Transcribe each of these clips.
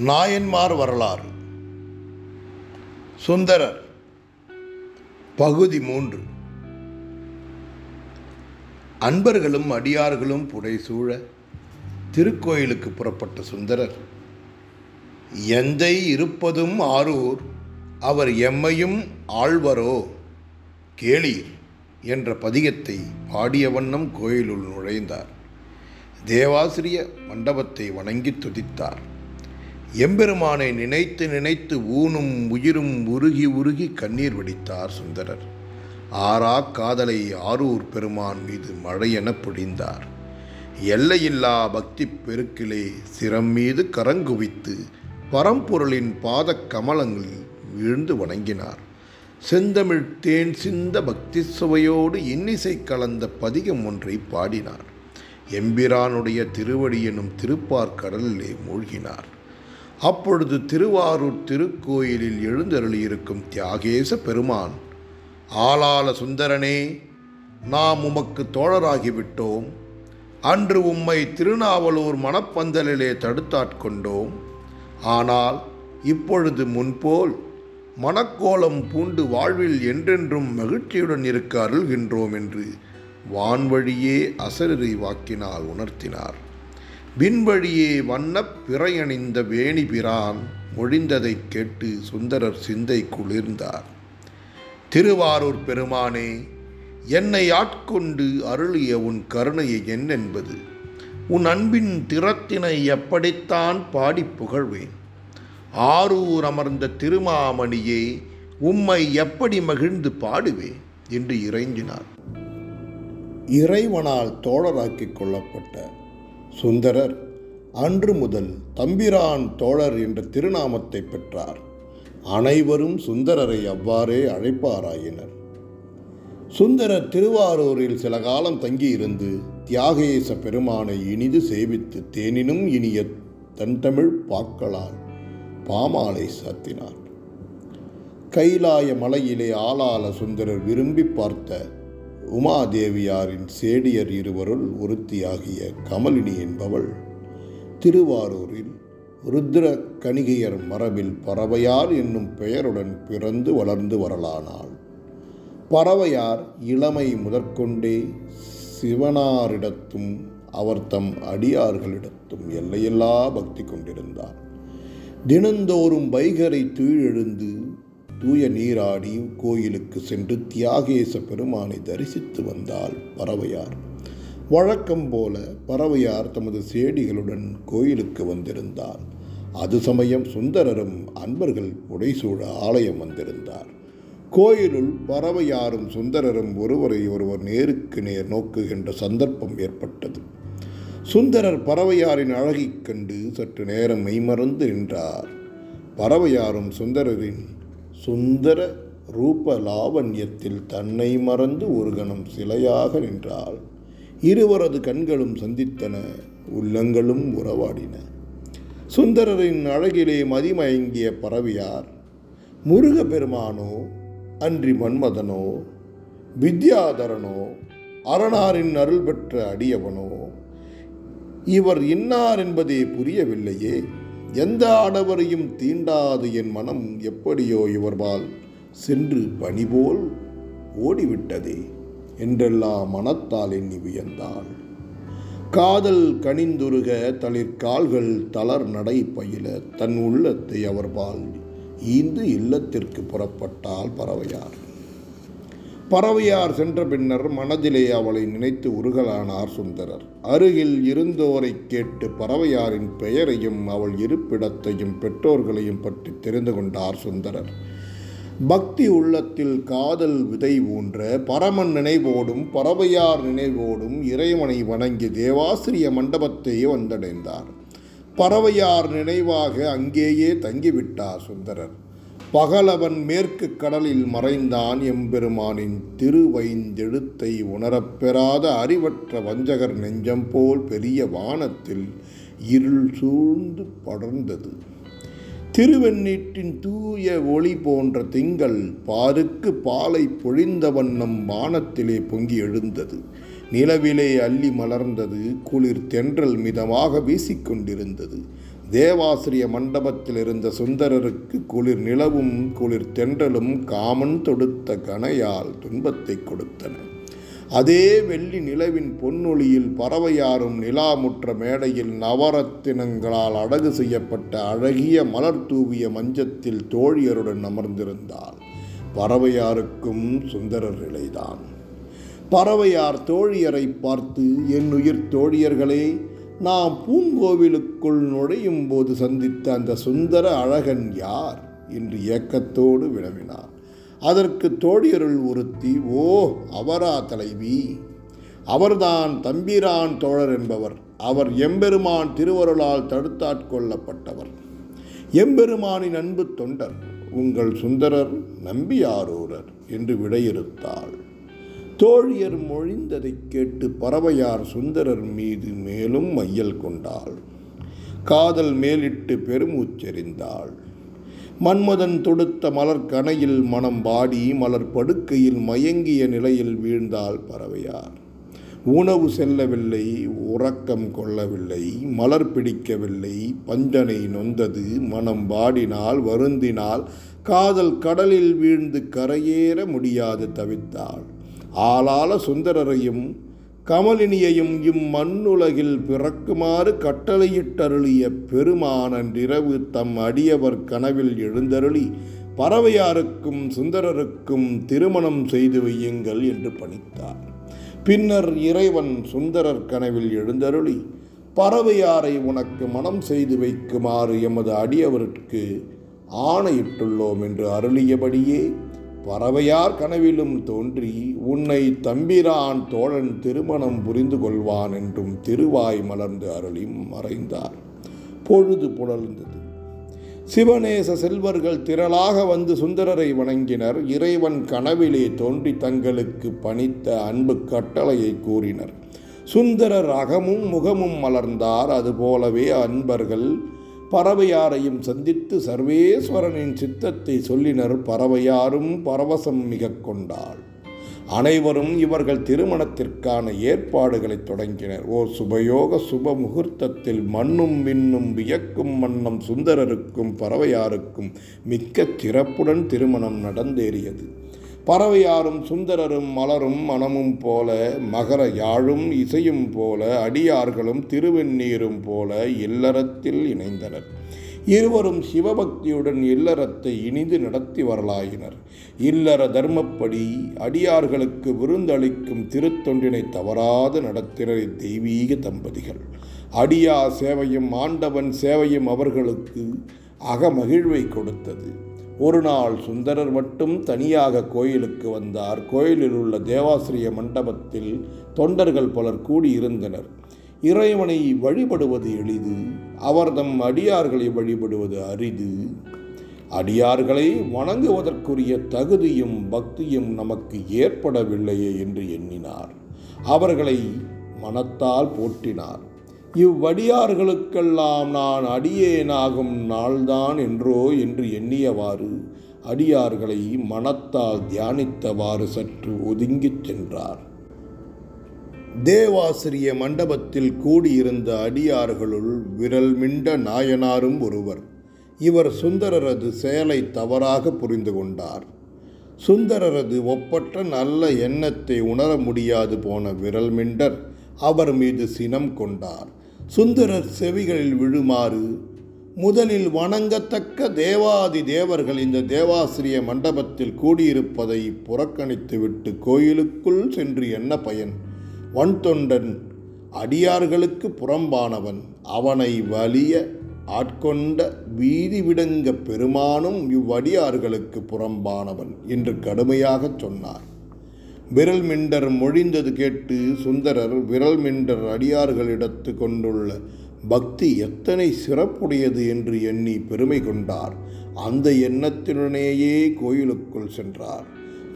நாயன்மார் வரலாறு. சுந்தரர். பகுதி மூன்று. அன்பர்களும் அடியார்களும் புடைசூழ திருக்கோயிலுக்கு புறப்பட்ட சுந்தரர். எந்தை இருப்பதும் ஆரூர் அவர் எம்மையும் ஆழ்வரோ கேளீர் என்ற பதிகத்தை பாடிய வண்ணம் கோயிலுள் நுழைந்தார். தேவாசிரிய மண்டபத்தை வணங்கி துதித்தார். எம்பெருமானை நினைத்து நினைத்து ஊனும் உயிரும் உருகி உருகி கண்ணீர் வடித்தார் சுந்தரர். ஆறா காதலை ஆரூர் பெருமான் மீது மழையென பொழிந்தார். எல்லையில்லா பக்தி பெருக்கிலே சிரம் மீது கரங்குவித்து பரம்பொருளின் பாதக் கமலங்களில் விழுந்து வணங்கினார். செந்தமிழ் தேன் சிந்த பக்தி சுவையோடு இன்னிசை கலந்த பதிகம் ஒன்றை பாடினார். எம்பிரானுடைய திருவடி எனும் திருப்பார்கடலிலே மூழ்கினார். அப்பொழுது திருவாரூர் திருக்கோயிலில் எழுந்தருளியிருக்கும் தியாகேச பெருமான் ஆளாள சுந்தரனே நாம் உமக்கு தோழராகிவிட்டோம். அன்று உம்மை திருநாவலூர் மணப்பந்தலிலே தடுத்தாட்கொண்டோம். ஆனால் இப்பொழுது முன்போல் மணக்கோலம் பூண்டு வாழ்வில் என்றென்றும் மகிழ்ச்சியுடன் இருக்க அருள்கின்றோம் என்று வான்வழியே அசரறி வாக்கினால் உணர்த்தினார். விண்வழியே வண்ணப் பிறையணிந்த வேணி பிரான் மொழிந்ததைக் கேட்டு சுந்தரர் சிந்தை குளிர்ந்தார். திருவாரூர் பெருமானே என்னை ஆட்கொண்டு அருளிய உன் கருணையை என்னென்பது? உன் அன்பின் திறத்தினை எப்படித்தான் பாடி புகழ்வேன்? ஆரூர் அமர்ந்த திருமாமணியே உம்மை எப்படி மகிழ்ந்து பாடுவேன்? என்று இறைஞ்சினார். இறைவனால் தோழராக்கிக் கொள்ளப்பட்ட சுந்தரர் அன்று முதல் தம்பிரான் தோழர் என்ற திருநாமத்தை பெற்றார். அனைவரும் சுந்தரரை அவ்வாறே அழைப்பாராயினர். சுந்தரர் திருவாரூரில் சில காலம் தங்கியிருந்து தியாகேச பெருமானை இனிது சேவித்து தேனினும் இனிய தன்தமிழ் பாக்களால் பாமாலை சாத்தினார். கைலாய மலையிலே ஆளாள சுந்தரர் விரும்பி பார்த்த உமாதேவியாரின் சேடியர் இருவருள் ஒருத்தியாகிய கமலினி என்பவள் திருவாரூரில் ருத்ர கணிகையர் மரபில் பறவையார் என்னும் பெயருடன் பிறந்து வளர்ந்து வரலானாள். பறவையார் இளமை முதற்கொண்டே சிவனாரிடத்தும் அவர் தம் அடியார்களிடத்தும் எல்லையெல்லா பக்தி கொண்டிருந்தார். தினந்தோறும் வைகரை தூழெழுந்து தூய நீராடி கோயிலுக்கு சென்று தியாகேச பெருமானை தரிசித்து வந்தால் பறவையார். வழக்கம் போல பறவையார் தமது சேடிகளுடன் கோயிலுக்கு வந்திருந்தார். அது சமயம் சுந்தரரும் அன்பர்கள் புடைசூழ ஆலயம் வந்திருந்தார். கோயிலுள் பறவையாரும் சுந்தரரும் ஒருவரை ஒருவர் நேருக்கு நேர் நோக்குகின்ற சந்தர்ப்பம் ஏற்பட்டது. சுந்தரர் பறவையாரின் அழகைக் கண்டு சற்று நேரம் மெய்மறந்து நின்றார். பறவையாரும் சுந்தரரின் சுந்தர ரூப லாவண்யத்தில் தன்னை மறந்து ஒரு கணம் சிலையாக நின்றாள். இருவரது கண்களும் சந்தித்தன உள்ளங்களும் உறவாடின. சுந்தரரின் அழகிலே மதிமயங்கிய பறவையார் முருகப்பெருமானோ அன்றி மன்மதனோ வித்யாதரனோ அரணாரின் அருள் பெற்ற அடியவனோ இவர் இன்னார் என்பதே புரியவில்லையே. எந்த ஆடவரையும் தீண்டாது என் மனம் எப்படியோ இவர்பால் சென்று பணிபோல் ஓடிவிட்டதே என்றெல்லாம் மனத்தால் எண்ணி வியந்தாள். காதல் கனிந்துருக தளிர் கால்கள் தளர் நடை பயில தன் உள்ளத்தை அவர்பால் ஈந்து இல்லத்திற்கு புறப்பட்டால் பறவையார். பறவையார் சென்ற பின்னர் மனதிலே அவளை நினைத்து உருகலானார் சுந்தரர். அருகில் இருந்தோரை கேட்டு பறவையாரின் பெயரையும் அவள் இருப்பிடத்தையும் பெற்றோர்களையும் பற்றி தெரிந்து கொண்டார் சுந்தரர். பக்தி உள்ளத்தில் காதல் விதை ஊன்ற பரமன் நினைவோடும் பறவையார் நினைவோடும் இறைவனை வணங்கி தேவாசிரிய மண்டபத்தை வந்தடைந்தார். பறவையார் நினைவாக அங்கேயே தங்கிவிட்டார் சுந்தரர். பகலவன் மேற்கு கடலில் மறைந்தான் எம்பெருமானின் திருவைந்தெழுத்தை உணரப்பெறாத அறிவற்ற வஞ்சகர் நெஞ்சம் போல் பெரிய வானத்தில் இருள் சூழ்ந்து படர்ந்தது. திருவெண்ணீட்டின் தூய ஒளி போன்ற திங்கள் பாருக்கு பாலை பொழிந்த வண்ணம் வானத்திலே பொங்கி எழுந்தது. நிலவிலே அள்ளி மலர்ந்தது குளிர் தென்றல் மிதமாக வீசிக்கொண்டிருந்தது. தேவாசிரிய மண்டபத்தில் இருந்த சுந்தரருக்கு குளிர் நிலவும் குளிர் தென்றலும் காமன் தொடுத்த கனையால் துன்பத்தை கொடுத்தன. அதே வெள்ளி நிலவின் பொன்னொளியில் பறவையாரும் நிலாமுற்ற மேடையில் நவரத்தினங்களால் அடகு செய்யப்பட்ட அழகிய மலர் தூவிய மஞ்சத்தில் தோழியருடன் அமர்ந்திருந்தாள். பறவையாருக்கும் சுந்தரர் நிலைதான். பறவையார் தோழியரை பார்த்து என் உயிர் தோழியர்களே நாம் பூங்கோவிலுக்குள் நுழையும் போது சந்தித்த அந்த சுந்தர அழகன் யார்? என்று ஏக்கத்தோடு வினவினார் அதற்கு தோழியருள் ஒருத்தி ஓ அவரா தலைவி. அவர்தான் தம்பிரான் தோழர் என்பவர். அவர் எம்பெருமான் திருவருளால் தடுத்தாட்கொள்ளப்பட்டவர் எம்பெருமானின் அன்பு தொண்டர். உங்கள் சுந்தரர் நம்பியாரூரர் என்று விடையிறுத்தாள். தோழியர் மொழிந்ததைக் கேட்டு பறவையார் சுந்தரர் மீது மேலும் மையல் கொண்டாள். காதல் மேலிட்டு பெருமூச்செறிந்தாள் மன்மதன் தொடுத்த மலர் கனையில் மனம் பாடி மலர் படுக்கையில் மயங்கிய நிலையில் வீழ்ந்தாள் பறவையார். உணவு செல்லவில்லை உறக்கம் கொள்ளவில்லை மலர் பிடிக்கவில்லை பஞ்சனை நொந்தது மனம் பாடினால் வருந்தினால் காதல் கடலில் வீழ்ந்து கரையேற முடியாது தவித்தாள். ஆளால சுந்தரரையும் கமலினியையும் இம்மண்ணுலகில் பிறக்குமாறு கட்டளையிட்டருளிய பெருமானன்றிரவு தம் அடியவர் கனவில் எழுந்தருளி பறவையாருக்கும் சுந்தரருக்கும் திருமணம் செய்து வையுங்கள் என்று பணித்தார். பின்னர் இறைவன் சுந்தரர் கனவில் எழுந்தருளி பறவையாரை உனக்கு மனம் செய்து வைக்குமாறு எமது அடியவருக்கு ஆணையிட்டுள்ளோம் என்று அருளியபடியே பறவையார் கனவிலும் தோன்றி உன்னை தம்பிரான் தோழன் திருமணம் புரிந்து கொள்வான் என்றும் திருவாய் மலர்ந்து அருளி மறைந்தார். பொழுது புலர்ந்தது. சிவநேச செல்வர்கள் திரளாக வந்து சுந்தரரை வணங்கினர். இறைவன் கனவிலே தோன்றி தங்களுக்கு பணித்த அன்பு கட்டளையை கூறினர். சுந்தரர் அகமும் முகமும் மலர்ந்தார். அதுபோலவே அன்பர்கள் பறவையாரையும் சந்தித்து சர்வேஸ்வரனின் சித்தத்தை சொல்லினர் பறவையாரும் பரவசம் மிக கொண்டாள். அனைவரும் இவர்கள் திருமணத்திற்கான ஏற்பாடுகளை தொடங்கினர். ஓ சுபயோக சுப முகூர்த்தத்தில் மண்ணும் மின்னும் வியக்கும் மன்னம் சுந்தரருக்கும் பறவையாருக்கும் மிக்க சிறப்புடன் திருமணம் நடந்தேறியது. பறவையாரும் சுந்தரரும் மலரும் மனமும் போல மகர யாழும் இசையும் போல அடியார்களும் திருவெந்நீரும் போல இல்லறத்தில் இணைந்தனர். இருவரும் சிவபக்தியுடன் இல்லறத்தை இனிது நடத்தி வரலாயினர். இல்லற தர்மப்படி அடியார்களுக்கு விருந்தளிக்கும் திருத்தொண்டினை தவறாது நடத்தினர் தெய்வீக தம்பதிகள். அடியா சேவையும் ஆண்டவன் சேவையும் அவர்களுக்கு அகமகிழ்வை கொடுத்தது. ஒரு நாள் சுந்தரர் மட்டும் தனியாக கோயிலுக்கு வந்தார். கோயிலில் உள்ள தேவாசிரிய மண்டபத்தில் தொண்டர்கள் பலர் கூடியிருந்தனர். இறைவனை வழிபடுவது எளிது அவர் தம் அடியார்களை வழிபடுவது அரிது. அடியார்களை வணங்குவதற்குரிய தகுதியும் பக்தியும் நமக்கு ஏற்படவில்லையே என்று எண்ணினார். அவர்களை மனத்தால் போற்றினார். இவ்வடியார்களுக்கெல்லாம் நான் அடியேனாகும் நாள்தான் என்றோ என்று எண்ணியவாறு அடியார்களை மனத்தால் தியானித்தவாறு சற்று ஒதுங்கிச் சென்றார். தேவாசிரிய மண்டபத்தில் கூடியிருந்த அடியார்களுள் விரல் மிண்ட நாயனாரும் ஒருவர். இவர் சுந்தரரது செயலை தவறாக புரிந்து கொண்டார். சுந்தரரது ஒப்பற்ற நல்ல எண்ணத்தை உணர முடியாது போன விரல் மிண்டர் அவர் மீது சினம் கொண்டார். சுந்தரர் செவிகளில் விழுமாறு முதலில் வணங்கத்தக்க தேவாதி தேவர்கள் இந்த தேவாசிரிய மண்டபத்தில் கூடியிருப்பதை புறக்கணித்துவிட்டு கோயிலுக்குள் சென்று என்ன பயன்? வன்தொண்டன் அடியார்களுக்கு புறம்பானவன் அவனை வலிய ஆட்கொண்ட வீதி விடங்க பெருமானும் இவ்வடியார்களுக்கு புறம்பானவன் என்று கடுமையாகச் சொன்னார். விரல் மிண்டர் மொழிந்தது கேட்டு சுந்தரர் விரல் மிண்டர் அடியார்களிடத்து கொண்டுள்ள பக்தி எத்தனை சிறப்புடையது என்று எண்ணி பெருமை கொண்டார். அந்த எண்ணத்தினுடனேயே கோயிலுக்குள் சென்றார்.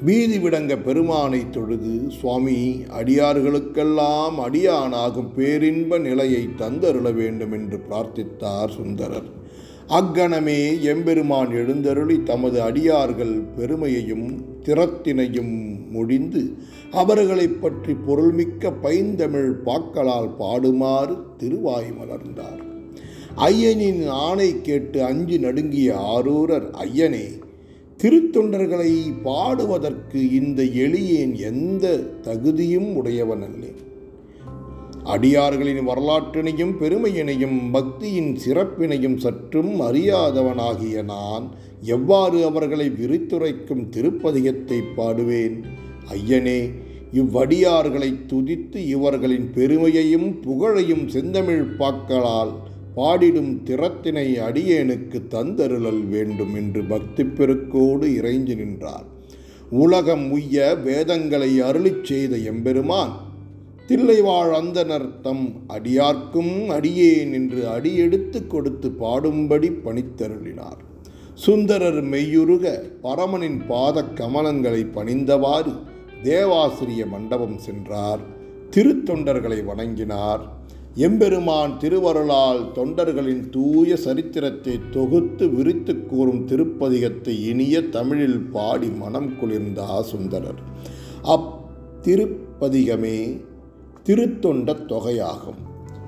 வீதி விடங்க பெருமானை தொழுது சுவாமி அடியார்களுக்கெல்லாம் அடியானாகும் பேரின்ப நிலையை தந்தருள வேண்டும் என்று பிரார்த்தித்தார் சுந்தரர். அக்கணமே எம்பெருமான் எழுந்தருளி தமது அடியார்கள் பெருமையையும் திறத்தினையும் முடிந்து அவர்களைப் பற்றி பொருள்மிக்க பைந்தமிழ் பாக்களால் பாடுமாறு திருவாய் மலர்ந்தார். ஐயனின் ஆணை கேட்டு அஞ்சு நடுங்கிய ஆரூரர் ஐயனே திருத்தொண்டர்களை பாடுவதற்கு இந்த எளியேன் எந்த தகுதியும் உடையவன் அல்லேன் அடியார்களின் வரலாற்றினையும் பெருமையினையும் பக்தியின் சிறப்பினையும் சற்றும் அறியாதவனாகிய நான் எவ்வாறு அவர்களை விரித்துரைக்கும் திருப்பதிகத்தை பாடுவேன்? ஐயனே இவ்வடியார்களை துதித்து இவர்களின் பெருமையையும் புகழையும் செந்தமிழ் பாக்களால் பாடிடும் திறத்தினை அடியேனுக்கு தந்தருளல் வேண்டும் என்று பக்தி பெருக்கோடு இறைஞ்சு நின்றார். உலகம் உய்ய வேதங்களை அருளிச் செய்த எம்பெருமான் தில்லைவாழ் அந்தனர் தம் அடியார்க்கும் அடியேன் என்று அடியெடுத்து கொடுத்து பாடும்படி பணித்தருளினார். சுந்தரர் மெய்யுருக பரமனின் பாத கமலங்களை பணிந்தவாறு தேவாசிரிய மண்டபம் சென்றார். திருத்தொண்டர்களை வணங்கினார். எம்பெருமான் திருவருளால் தொண்டர்களின் தூய சரித்திரத்தை தொகுத்து விரித்து கூறும் திருப்பதிகத்தை இனிய தமிழில் பாடி மனம் குளிர்ந்த சுந்தரர் அத்திருப்பதிகமே திருத்தொண்ட தொகையாகும்.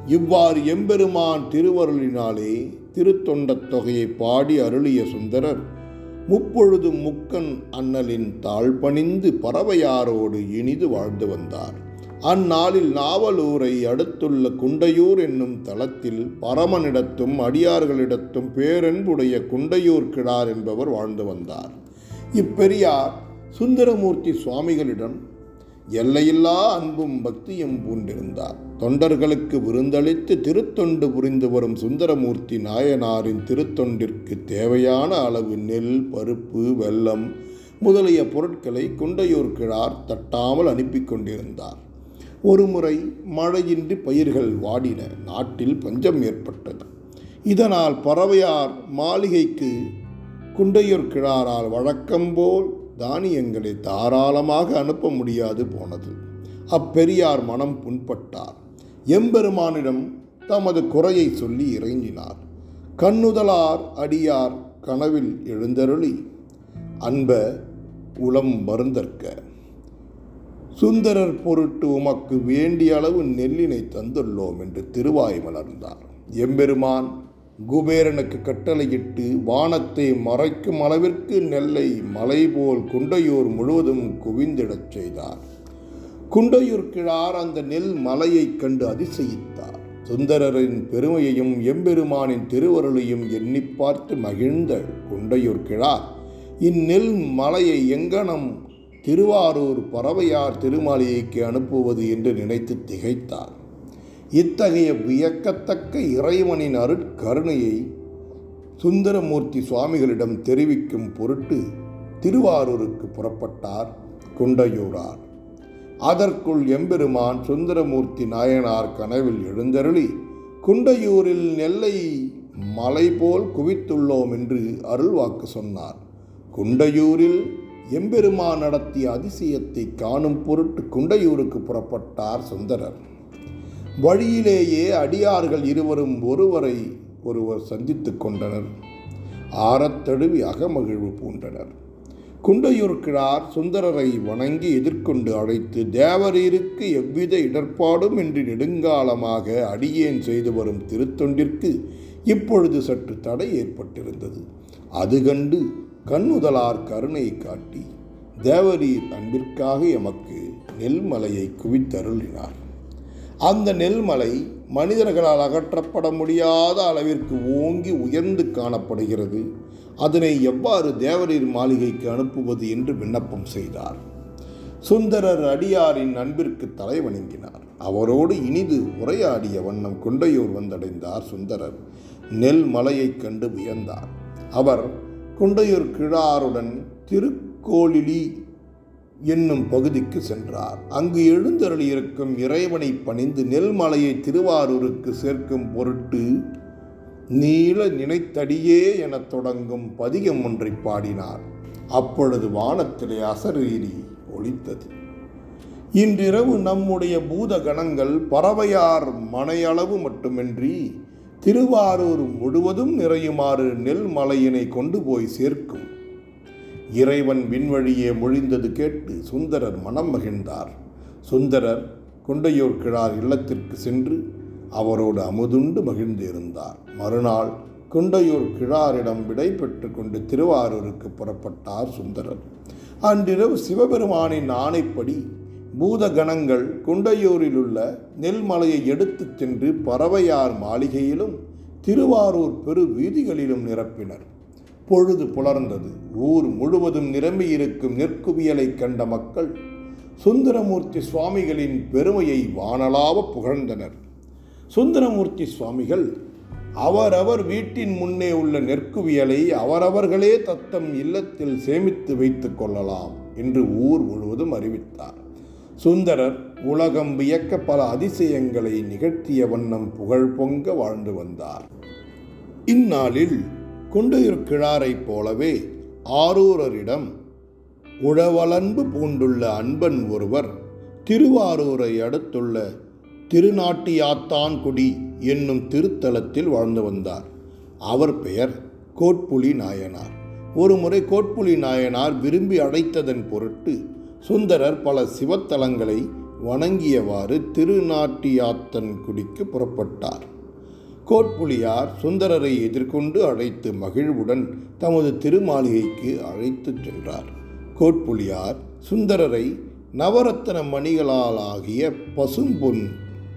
இவ்வாறு எம்பெருமான் திருவருளினாலே திருத்தொண்டத் தொகையை பாடி அருளிய சுந்தரர் முப்பொழுது முக்கன் அண்ணலின் தாழ்பணிந்து பறவையாரோடு இனிது வாழ்ந்து வந்தார். அந்நாளில் நாவலூரை அடுத்துள்ள குண்டையூர் என்னும் தலத்தில் பரமனிடத்தும் அடியார்களிடத்தும் பேரன்புடைய குண்டையூர் கிழார் என்பவர் வாழ்ந்து வந்தார். இப்பெரியார் சுந்தரமூர்த்தி சுவாமிகளிடம் எல்லையில்லா அன்பும் பக்தியும் பூண்டிருந்தார். தொண்டர்களுக்கு விருந்தளித்து திருத்தொண்டு புரிந்து வரும் சுந்தரமூர்த்தி நாயனாரின் திருத்தொண்டிற்கு தேவையான அளவு நெல் பருப்பு வெல்லம் முதலிய பொருட்களை குண்டையூர் கிழார் தட்டாமல் அனுப்பி கொண்டிருந்தார். ஒருமுறை மழையின்றி பயிர்கள் வாடின நாட்டில் பஞ்சம் ஏற்பட்டது. இதனால் பறவையார் மாளிகைக்கு குண்டையூர் கிழாரால் வழக்கம்போல் தானியங்களை தாராளமாக அனுப்ப முடியாது போனது. அப்பெரியார் மனம் புண்பட்டார். எம்பெருமானிடம் தமது குறையை சொல்லி இறைஞ்சினார். கண்ணுதலார் அடியார் கனவில் எழுந்தருளி அன்ப உளம் மருந்தற்க சுந்தரர் பொருட்டு உமக்கு வேண்டிய அளவு நெல்லினை தந்துள்ளோம் என்று திருவாய் மலர்ந்தார். எம்பெருமான் குபேரனுக்கு கட்டளையிட்டு வானத்தை மறைக்கும் அளவிற்கு நெல்லை மலை போல் குண்டையூர் முழுவதும் குவிந்திடச் செய்தார். குண்டையூர் கிழார் அந்த நெல் மலையைக் கண்டு அதிசயித்தார். சுந்தரரின் பெருமையையும் எம்பெருமானின் திருவருளையும் எண்ணி பார்த்து மகிழ்ந்த குண்டையூர் கிழார் இந்நெல் மலையை எங்கனம் திருவாரூர் பறவையார் திருமாளிகைக்கு அனுப்புவது என்று நினைத்து திகைத்தார். இத்தகைய வியக்கத்தக்க இறைவனின் அருட்கருணையை சுந்தரமூர்த்தி சுவாமிகளிடம் தெரிவிக்கும் பொருட்டு திருவாரூருக்கு புறப்பட்டார் குண்டையூரார். அதற்குள் எம்பெருமான் சுந்தரமூர்த்தி நாயனார் கனவில் எழுந்தருளி குண்டையூரில் நெல்லை மலை போல் குவித்துள்ளோம் என்று அருள்வாக்கு சொன்னார். குண்டையூரில் எம்பெருமான் நடத்திய அதிசயத்தை காணும் பொருட்டு குண்டையூருக்கு புறப்பட்டார் சுந்தரர். வழியிலேயே அடியார்கள் இருவரும் ஒருவரை ஒருவர் சந்தித்து கொண்டனர். ஆரத்தழுவி அகமகிழ்வு பூண்டனர். குண்டையூர் கிழார் சுந்தரரை வணங்கி எதிர்கொண்டு அழைத்து தேவரீருக்கு எவ்வித இடர்பாடும் இன்றி நெடுங்காலமாக அடியேன் செய்து வரும் திருத்தொண்டிற்கு இப்பொழுது சற்று தடை ஏற்பட்டிருந்தது. அது கண்டு கண்ணுதலார் கருணை காட்டி தேவரீர் அன்பிற்காக எமக்கு நெல்மலையை குவித்தருளினார். அந்த நெல்மலை மனிதர்களால் அகற்றப்பட முடியாத அளவிற்கு ஓங்கி உயர்ந்து காணப்படுகிறது. அதனை எவ்வாறு தேவரீர் மாளிகைக்கு அனுப்புவது என்று விண்ணப்பம் செய்தார். சுந்தரர் அடியாரின் அன்பிற்கு தலை வணங்கினார். அவரோடு இனிது உரையாடிய வண்ணம் குண்டையூர் வந்தடைந்தார் சுந்தரர். நெல் மலையைக் கண்டு வியந்தார். அவர் குண்டையூர் கிழாருடன் திருக்கோளிலி என்னும் பகுதிக்கு சென்றார். அங்கு எழுந்தருளியிருக்கும் இறைவனை பணிந்து நெல்மலையை திருவாரூருக்கு சேர்க்கும் பொருட்டு நீள நினைத்தடியே எனத் தொடங்கும் பதிகம் ஒன்றை பாடினார். அப்பொழுது வானத்திலே அசரீரி ஒழித்தது இன்றிரவு நம்முடைய பூத கணங்கள் பறவையார் மனையளவு மட்டுமின்றி திருவாரூர் முழுவதும் நிறையுமாறு நெல் மலையினை கொண்டு போய் சேர்க்கும். இறைவன் விண்வழியே மொழிந்தது கேட்டு சுந்தரர் மனம் மகிழ்ந்தார். சுந்தரர் குண்டையூர் கிழார் இல்லத்திற்கு சென்று அவரோடு அமுதுண்டு மகிழ்ந்திருந்தார். மறுநாள் குண்டையூர் கிழாரிடம் விடை பெற்று கொண்டு திருவாரூருக்கு புறப்பட்டார் சுந்தரர். அன்றிரவு சிவபெருமானின் ஆணைப்படி பூதகணங்கள் குண்டையூரில் உள்ள நெல்மலையை எடுத்துச் சென்று பறவையார் மாளிகையிலும் திருவாரூர் பெரு வீதிகளிலும் நிரப்பினர். பொழுது புலர்ந்தது. ஊர் முழுவதும் நிரம்பியிருக்கும் நெற்குவியலை கண்ட மக்கள் சுந்தரமூர்த்தி சுவாமிகளின் பெருமையை வானலாவ புகழ்ந்தனர். சுந்தரமூர்த்தி சுவாமிகள் அவரவர் வீட்டின் முன்னே உள்ள நெற்குவியலை அவரவர்களே தத்தம் இல்லத்தில் சேமித்து வைத்து கொள்ளலாம் என்று ஊர் முழுவதும் அறிவித்தார். சுந்தரர் உலகம் வியக்க பல அதிசயங்களை நிகழ்த்திய வண்ணம் புகழ் பொங்க வாழ்ந்து வந்தார். இந்நாளில் குண்டையூர் கிழாரைப் போலவே ஆரூரரிடம் உழவலன்பு பூண்டுள்ள அன்பன் ஒருவர் திருவாரூரை அடுத்துள்ள திருநாட்டியாத்தான்குடி என்னும் திருத்தலத்தில் வாழ்ந்து வந்தார். அவர் பெயர் கோட்புலி நாயனார். ஒருமுறை கோட்புலி நாயனார் விரும்பி அழைத்ததன் பொருட்டு சுந்தரர் பல சிவத்தலங்களை வணங்கியவாறு திருநாட்டியாத்தன்குடிக்கு புறப்பட்டார். கோட்புலியார் சுந்தரரை எதிர்கொண்டு அழைத்து மகிழ்வுடன் தமது திருமாளிகைக்கு அழைத்துச் சென்றார். கோட்புலியார் சுந்தரரை நவரத்தன மணிகளால் ஆகிய பசும்பொன்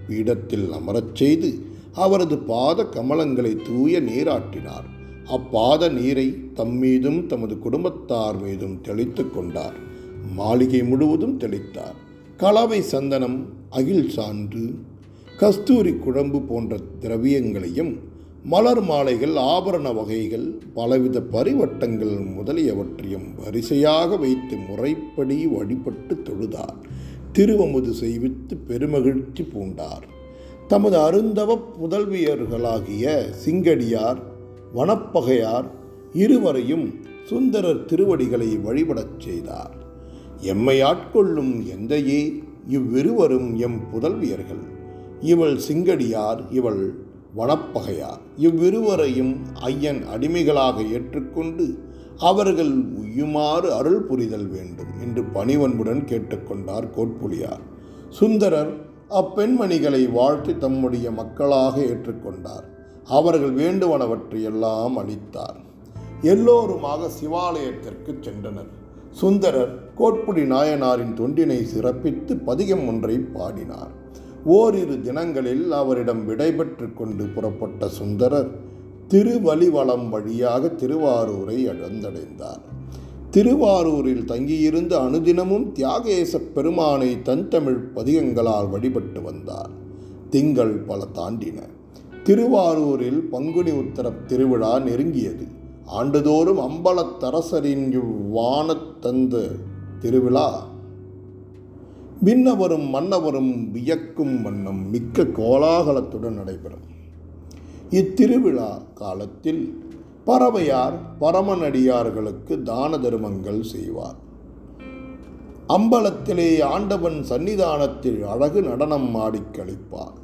பீடத்தில் அமரச் செய்து அவரது பாத கமலங்களை தூய நீராட்டினார் அப்பாத நீரை தம்மீதும் தமது குடும்பத்தார் மீதும் தெளித்து கொண்டார். மாளிகை முழுவதும் தெளித்தார். கலவை சந்தனம் அகில் சான்று கஸ்தூரி குழம்பு போன்ற திரவியங்களையும் மலர் மாலைகள் ஆபரண வகைகள் பலவித பரிவட்டங்கள் முதலியவற்றையும் வரிசையாக வைத்து முறைப்படி வழிபட்டு தொழுதார். திருவமுது செய்வித்து பெருமகிழ்ச்சி பூண்டார். தமது அருந்தவ புதல்வியர்களாகிய சிங்கடியார் வனப்பகையார் இருவரையும் சுந்தரர் திருவடிகளை வழிபடச் செய்தார். எம்மை ஆட்கொள்ளும் எந்தையே இவ்விருவரும் எம் புதல்வியர்கள். இவள் சிங்கடியார் இவள் வனப்பகையார். இவ்விருவரையும் ஐயன் அடிமைகளாக ஏற்றுக்கொண்டு அவர்கள் உய்யுமாறு அருள் புரிதல் வேண்டும் என்று பணிவன்புடன் கேட்டுக்கொண்டார் கோட்புலியார். சுந்தரர் அப்பெண்மணிகளை வாழ்த்தி தம்முடைய மக்களாக ஏற்றுக்கொண்டார். அவர்கள் வேண்டுவனவற்றையெல்லாம் அளித்தார். எல்லோருமாக சிவாலயத்திற்கு சென்றனர். சுந்தரர் கோட்புடி நாயனாரின் தொண்டினை சிறப்பித்து பதிகம் ஒன்றை பாடினார். ஓரிரு தினங்களில் அவரிடம் விடைபெற்று கொண்டு புறப்பட்ட சுந்தரர் திருவலிவளம் வழியாக திருவாரூரை அழந்தடைந்தார் திருவாரூரில் தங்கியிருந்து அனுதினமும் தியாகேச பெருமானை தன்தமிழ் பதிகங்களால் வழிபட்டு வந்தார். திங்கள் பல தாண்டின. திருவாரூரில் பங்குனி உத்தரப் திருவிழா நெருங்கியது. ஆண்டுதோறும் அம்பலத்தரசரின் இவ்வானத்தந்த திருவிழா. விண்ணவரும் மன்னவரும் வியக்கும் வண்ணம் மிக்க கோலாகலத்துடன் நடைபெறும். இத்திருவிழா காலத்தில் பறவையார் பரமனடியார்களுக்கு தான தர்மங்கள் செய்வார். அம்பலத்திலே ஆண்டவன் சன்னிதானத்தில் அழகு நடனம் ஆடிக் கழிப்பார்.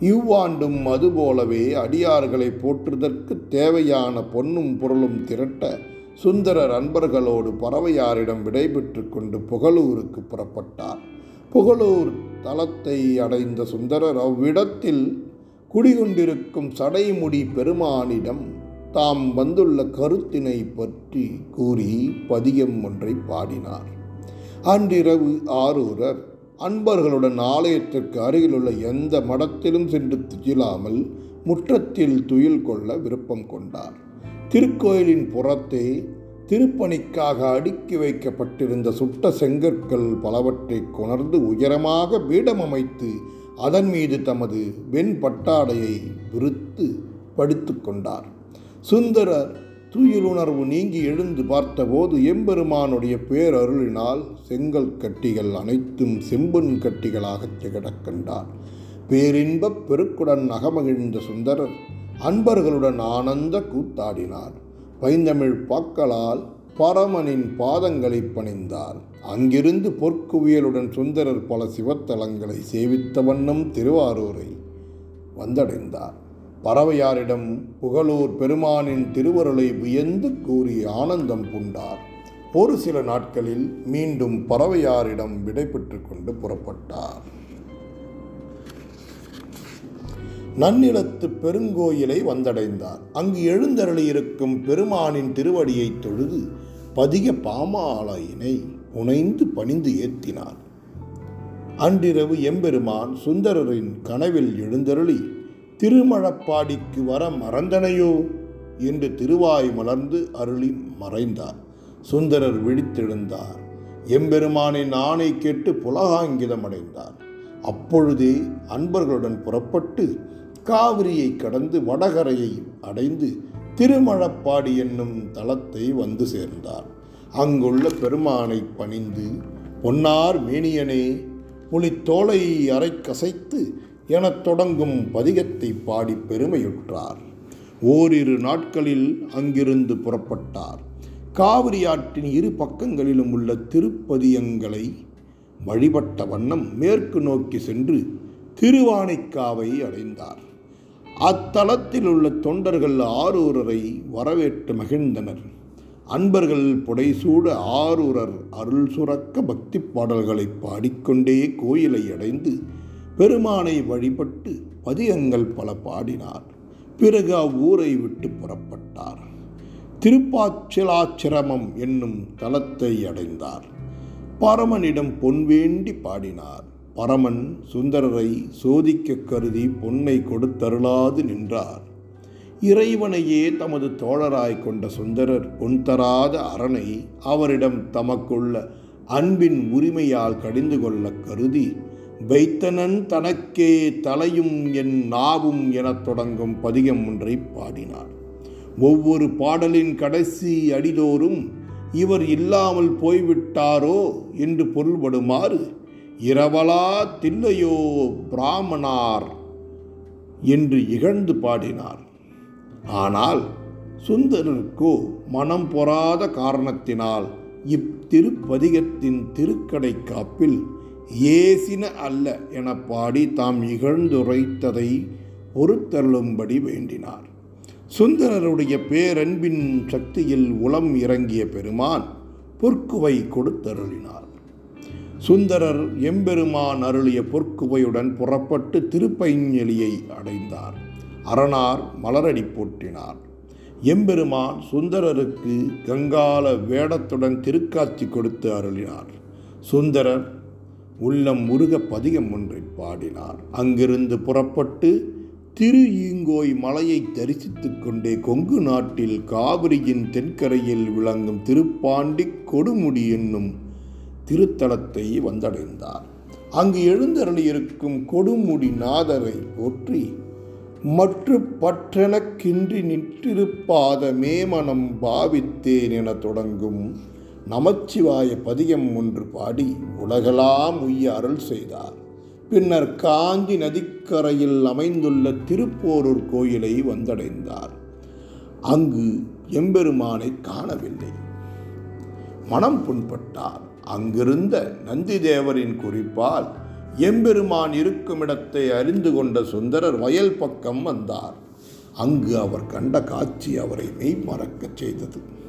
இவ்வாண்டும் அதுபோலவே அடியார்களை போற்றுதற்கு தேவையான பொன்னும் பொருளும் திரட்ட சுந்தரர் அன்பர்களோடு பறவையாரிடம் விடைபெற்று கொண்டு புகழூருக்கு புறப்பட்டார். புகழூர் தலத்தை அடைந்த சுந்தரர் அவ்விடத்தில் குடிகொண்டிருக்கும் சடைமுடி பெருமானிடம் தாம் வந்துள்ள கருத்தினை பற்றி கூறி பதிகம் ஒன்றை பாடினார். அன்றிரவு ஆரூரர் அன்பர்களுடன் ஆலயத்திற்கு அருகிலுள்ள எந்த மடத்திலும் சென்று துயிலாமல் முற்றத்தில் துயில் கொள்ள விருப்பம் கொண்டார். திருக்கோயிலின் புறத்தே திருப்பணிக்காக அடுக்கி வைக்கப்பட்டிருந்த சுட்ட செங்கற்கள் பலவற்றை கொணர்ந்து உயரமாக பீடம் அமைத்து அதன் மீது தமது வெண் பட்டாடையை விருத்து படுத்து கொண்டார். சுந்தரர் துயிலுணர்வு நீங்கி எழுந்து பார்த்தபோது எம்பெருமானுடைய பேரருளினால் செங்கல் கட்டிகள் அனைத்தும் செம்பன் கட்டிகளாக திகழக் கண்டார். பேரின்பப் பெருக்குடன் அகமகிழ்ந்த சுந்தரர் அன்பர்களுடன் ஆனந்த கூத்தாடினார். பைந்தமிழ் பாக்களால் பரமனின் பாதங்களை பணிந்தார். அங்கிருந்து பொற்குவியலுடன் சுந்தரர் பல சிவத்தலங்களை சேவித்த வண்ணம் திருவாரூரை வந்தடைந்தார். பறவையாரிடம் புகழூர் பெருமானின் திருவருளை வியந்து கூறி ஆனந்தம் பூண்டார். ஒரு சில நாட்களில் மீண்டும் பறவையாரிடம் விடைபெற்று கொண்டு புறப்பட்டார். நன்னிலத்து பெருங்கோயிலை வந்தடைந்தார். அங்கு எழுந்தருளியிருக்கும் பெருமானின் திருவடியைத் தொழுது பதிக பாமாலையினை புனைந்து பணிந்து ஏத்தினார். அன்றிரவு எம்பெருமான் சுந்தரரின் கனவில் எழுந்தருளி திருமழப்பாடிக்கு வர மறந்தனையோ? என்று திருவாய் மலர்ந்து அருளி மறைந்தார். சுந்தரர் விழித்தெழுந்தார். எம்பெருமானின் ஆணை கேட்டு புலகாங்கிதம் அடைந்தார். அப்பொழுதே அன்பர்களுடன் புறப்பட்டு காவிரியை கடந்து வடகரையை அடைந்து திருமழப்பாடி என்னும் தலத்தை வந்து சேர்ந்தார். அங்குள்ள பெருமானை பணிந்து பொன்னார் மேனியனே புலித்தோலை அரை கசைத்து எனத் தொடங்கும் பதிகத்தை பாடி பெருமையுற்றார். ஓரிரு நாட்களில் அங்கிருந்து புறப்பட்டார். காவிரி ஆற்றின் இரு பக்கங்களிலும் உள்ள திருப்பதியங்களை வழிபட்ட வண்ணம் மேற்கு நோக்கி சென்று திருவானைக்காவை அடைந்தார். அத்தலத்தில் உள்ள தொண்டர்கள் ஆரூரரை வரவேற்று மகிழ்ந்தனர். அன்பர்கள் புடைசூட ஆரூரர் அருள் சுரக்க பக்தி பாடல்களை பாடிக்கொண்டே கோயிலை அடைந்து பெருமானை வழிபட்டு பதிகங்கள் பல பாடினார். பிறகு அவ்வூரை விட்டு புறப்பட்டார். திருப்பாச்சிலாச்சிரமம் என்னும் தலத்தை அடைந்தார். பரமனிடம் பொன் வேண்டி பாடினார். பரமன் சுந்தரரை சோதிக்க கருதி பொன்னை கொடுத்தருளாது நின்றார். இறைவனையே தமது தோழராய் கொண்ட சுந்தரர் பொன் தராத அரணை அவரிடம் தமக்குள்ள அன்பின் உரிமையால் கடிந்து கொள்ள கருதி வைத்தனன் தனக்கே தலையும் என் நாவும் எனத் தொடங்கும் பதிகம் ஒன்றை பாடினார். ஒவ்வொரு பாடலின் கடைசி அடிதோறும் இவர் இல்லாமல் போய்விட்டாரோ என்று பொருள்படுமாறு இரவலா தில்லையோ பிராமணார் என்று இகழ்ந்து பாடினார். ஆனால் சுந்தரருக்கோ மனம் பொறாத காரணத்தினால் இத்திருப்பதிகத்தின் திருக்கடை காப்பில் ஏசின அல்ல என பாடி தாம் இகழ்ந்துரைத்ததை பொறுத்தருளும்படி வேண்டினார். சுந்தரருடைய பேரன்பின் சக்தியில் உளம் இறங்கிய பெருமான் பொற்குவை கொடுத்தருளினார். சுந்தரர் எம்பெருமான் அருளிய பொற்குவையுடன் புறப்பட்டு திருப்பைஞ்செலியை அடைந்தார். அரணார் மலரடி போற்றினார். எம்பெருமான் சுந்தரருக்கு கங்கால வேடத்துடன் திருக்காட்சி கொடுத்து அருளினார். சுந்தரர் உள்ளம் முருக பதிகம் ஒன்றை பாடினார். அங்கிருந்து புறப்பட்டு திரு ஈங்கோய் மலையை தரிசித்துக் கொண்டே கொங்கு நாட்டில் காவிரியின் தென்கரையில் விளங்கும் திருப்பாண்டி கொடுமுடி என்னும் திருத்தலத்தை வந்தடைந்தார். அங்கு எழுந்தருளியிருக்கும் கொடுமுடி நாதரை போற்றி மற்று பற்றெனக்கின்றி நிற்றிருப்பாத மேமனம் பாவித்தேன் என தொடங்கும் நமச்சிவாய பதிகம் ஒன்று பாடி உலகலாம் உய்ய அருள் செய்தார். பின்னர் காஞ்சி நதிக்கரையில் அமைந்துள்ள திருப்போரூர் கோயிலை வந்தடைந்தார். அங்கு எம்பெருமானை காணவில்லை. மனம் புண்பட்டார். அங்கிருந்த நந்திதேவரின் குறிப்பால் எம்பெருமான் இருக்கும் இடத்தை அறிந்து கொண்ட சுந்தரர் வயல் பக்கம் வந்தார். அங்கு அவர் கண்ட காட்சி அவரை மெய் மறக்கச் செய்தது.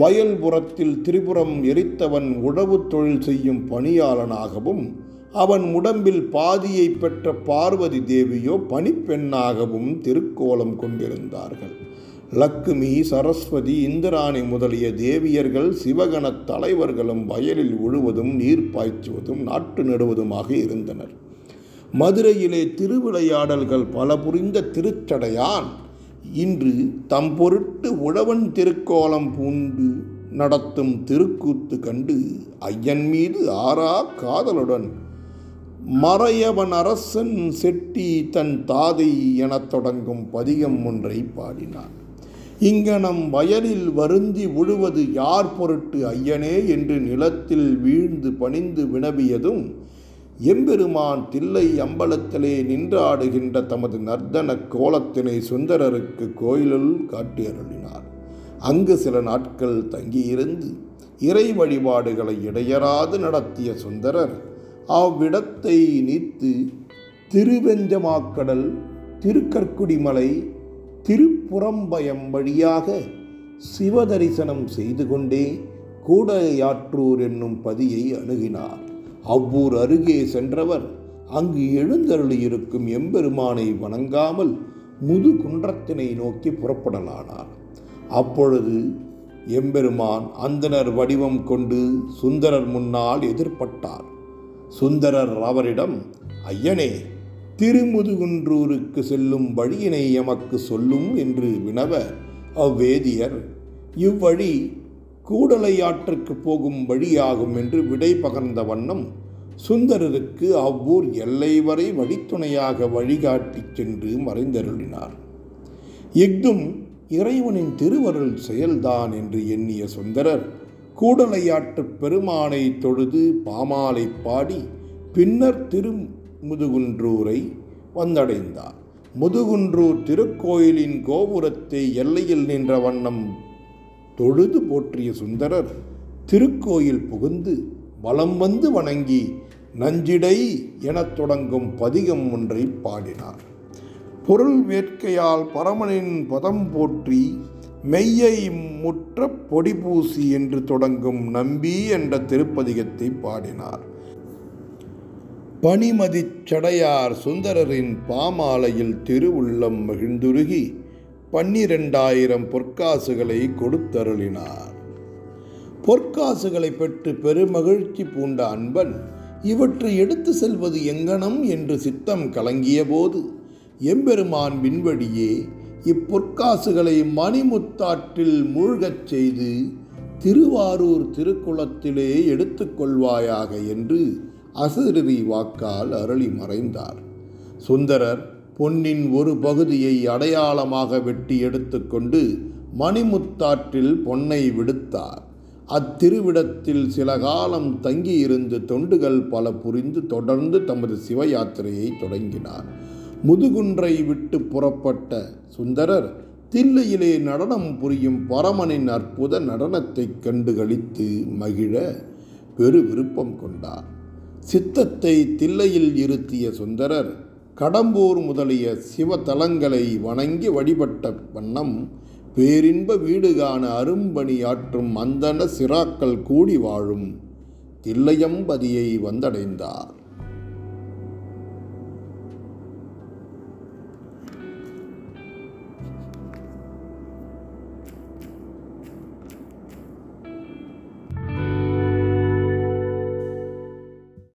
வயல்புறத்தில் திரிபுரம் எரித்தவன் உழவு தொழில் செய்யும் பணியாளனாகவும் அவன் உடம்பில் பாதியை பெற்ற பார்வதி தேவியோ பணிப்பெண்ணாகவும் திருக்கோலம் கொண்டிருந்தார்கள். லக்குமி சரஸ்வதி இந்திராணி முதலிய தேவியர்கள் சிவகணத் தலைவர்களும் வயலில் உழுவதும் நீர் பாய்ச்சுவதும் நாட்டு நடுவதுமாக இருந்தனர். மதுரையிலே திருவிளையாடல்கள் பல புரிந்த திருச்சடையான் இன்று தம் பொருட்டு உழவன் திருக்கோலம் பூண்டு நடத்தும் திருக்கூத்து கண்டு ஐயன் மீது ஆறா காதலுடன் மறையவன் அரசன் செட்டி தன் தாதை எனத் தொடங்கும் பதிகம் ஒன்றை பாடினான். இங்கனம் வயலில் வருந்தி உழுவது யார் பொருட்டு ஐயனே என்று நிலத்தில் வீழ்ந்து பணிந்து வினவியதும் எம்பெருமான் தில்லை அம்பலத்திலே நின்றாடுகின்ற தமது நர்த்தன கோலத்தினை சுந்தரருக்கு கோயிலுள் காட்டி அருளினார் அங்கு சில நாட்கள் தங்கியிருந்து இறை வழிபாடுகளை இடையறாது நடத்திய சுந்தரர் அவ்விடத்தை நீத்து திருவெஞ்சமாக்கடல் திருக்கற்குடிமலை திருப்புறம்பயம் வழியாக சிவதரிசனம் செய்து கொண்டே கூடையாற்றூர் என்னும் பதியை அணுகினார். அவ்வூர் அருகே சென்றவர் அங்கு எழுந்தருளியிருக்கும் எம்பெருமானை வணங்காமல் முதுகுன்றத்தினை நோக்கி புறப்படலானார். அப்பொழுது எம்பெருமான் அந்தனர் வடிவம் கொண்டு சுந்தரர் முன்னால் எதிர்ப்பட்டார் சுந்தரர் அவரிடம் ஐயனே திருமுதுகுன்றூருக்கு செல்லும் வழியினை எமக்கு சொல்லும் என்று வினவ அவ்வேதியர் இவ்வழி கூடலையாற்றுக்கு போகும் வழியாகும் என்று விடை பகர்ந்த வண்ணம் சுந்தரருக்கு அவ்வூர் எல்லை வரை வழித்துணையாக வழிகாட்டிச் சென்று மறைந்தருளினார். இஃதும் இறைவனின் திருவருள் செயல்தான் என்று எண்ணிய சுந்தரர் கூடலையாற்று பெருமானை தொழுது பாமாலை பாடி பின்னர் திருமுதுகுன்றூரை வந்தடைந்தார். முதுகுன்றூர் திருக்கோயிலின் கோபுரத்தை எல்லையில் நின்ற வண்ணம் தொழுது போற்றிய சுந்தரர் திருக்கோயில் புகுந்து வலம் வந்து வணங்கி நஞ்சிடை எனத் தொடங்கும் பதிகம் ஒன்றை பாடினார். பொருள் வேட்கையால் பரமனின் பதம் போற்றி மெய்யை முற்ற பொடிபூசி என்று தொடங்கும் நம்பி என்ற திருப்பதிகத்தை பாடினார். பனிமதிச் சடையார் சுந்தரரின் பாமாலையில் திருவுள்ளம் மகிழ்ந்துருகி பன்னிரெண்டாயிரம் பொற்காசுகளை கொடுத்தருளினார். பொற்காசுகளை பெற்று பெருமகிழ்ச்சி பூண்ட அன்பன் இவற்றை எடுத்து செல்வது எங்கனம் என்று சித்தம் கலங்கியபோது எம்பெருமான் விண்வழியே இப்பொற்காசுகளை மணிமுத்தாற்றில் மூழ்கச் செய்து திருவாரூர் திருக்குளத்திலே எடுத்துக்கொள்வாயாக என்று அசரீரி வாக்கால் அருளி மறைந்தார். சுந்தரர் பொன்னின் ஒரு பகுதியை அடையாளமாக வெட்டி எடுத்துக்கொண்டு மணிமுத்தாற்றில் பொன்னை விடுத்தார். அத்திருவிடத்தில் சில காலம் தங்கியிருந்து தொண்டுகள் பல புரிந்து தொடர்ந்து தமது சிவயாத்திரையை தொடங்கினார். முதுகுன்றை விட்டு புறப்பட்ட சுந்தரர் தில்லையிலே நடனம் புரியும் பரமனின் அற்புத நடனத்தைக் கண்டுகளித்து மகிழ பெரு விருப்பம் கொண்டார். சித்தத்தை தில்லையில் இருத்திய சுந்தரர் கடம்பூர் முதலிய சிவதலங்களை வணங்கி வழிபட்ட வண்ணம் பேரின்ப வீடுகான அரும்பணியாற்றும் அரும்பணி ஆற்றும் அந்தன சிராக்கள் கூடி வாழும் தில்லையம்பதியை வந்தடைந்தார்.